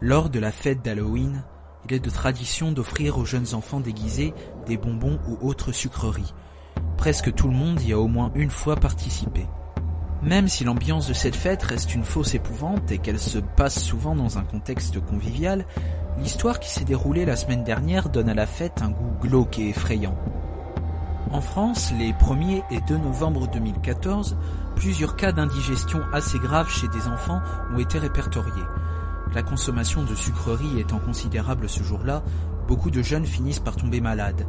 Lors de la fête d'Halloween, il est de tradition d'offrir aux jeunes enfants déguisés des bonbons ou autres sucreries. Presque tout le monde y a au moins une fois participé. Même si l'ambiance de cette fête reste une fausse épouvante et qu'elle se passe souvent dans un contexte convivial, l'histoire qui s'est déroulée la semaine dernière donne à la fête un goût glauque et effrayant. En France, les 1er et 2 novembre 2014, plusieurs cas d'indigestion assez graves chez des enfants ont été répertoriés. La consommation de sucreries étant considérable ce jour-là, beaucoup de jeunes finissent par tomber malades.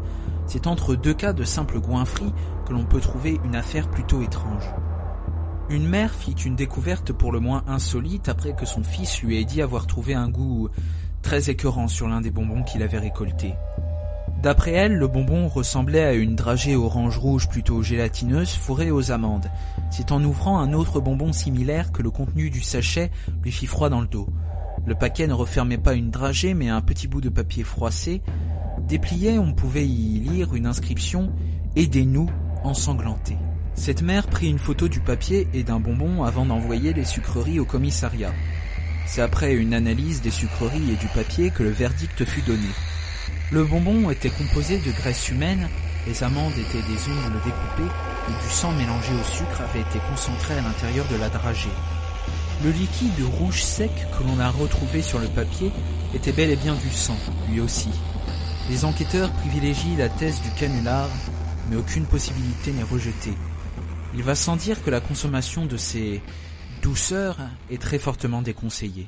C'est entre deux cas de simple goinfrie que l'on peut trouver une affaire plutôt étrange. Une mère fit une découverte pour le moins insolite après que son fils lui ait dit avoir trouvé un goût très écœurant sur l'un des bonbons qu'il avait récolté. D'après elle, le bonbon ressemblait à une dragée orange rouge plutôt gélatineuse fourrée aux amandes. C'est en ouvrant un autre bonbon similaire que le contenu du sachet lui fit froid dans le dos. Le paquet ne refermait pas une dragée mais un petit bout de papier froissé. Déplié, on pouvait y lire une inscription Aidez-nous ensanglantés. Cette mère prit une photo du papier et d'un bonbon avant d'envoyer les sucreries au commissariat. C'est après une analyse des sucreries et du papier que le verdict fut donné. Le bonbon était composé de graisse humaine, les amandes étaient des ongles découpés et du sang mélangé au sucre avait été concentré à l'intérieur de la dragée. Le liquide rouge sec que l'on a retrouvé sur le papier était bel et bien du sang, lui aussi. Les enquêteurs privilégient la thèse du canular, mais aucune possibilité n'est rejetée. Il va sans dire que la consommation de ces douceurs est très fortement déconseillée.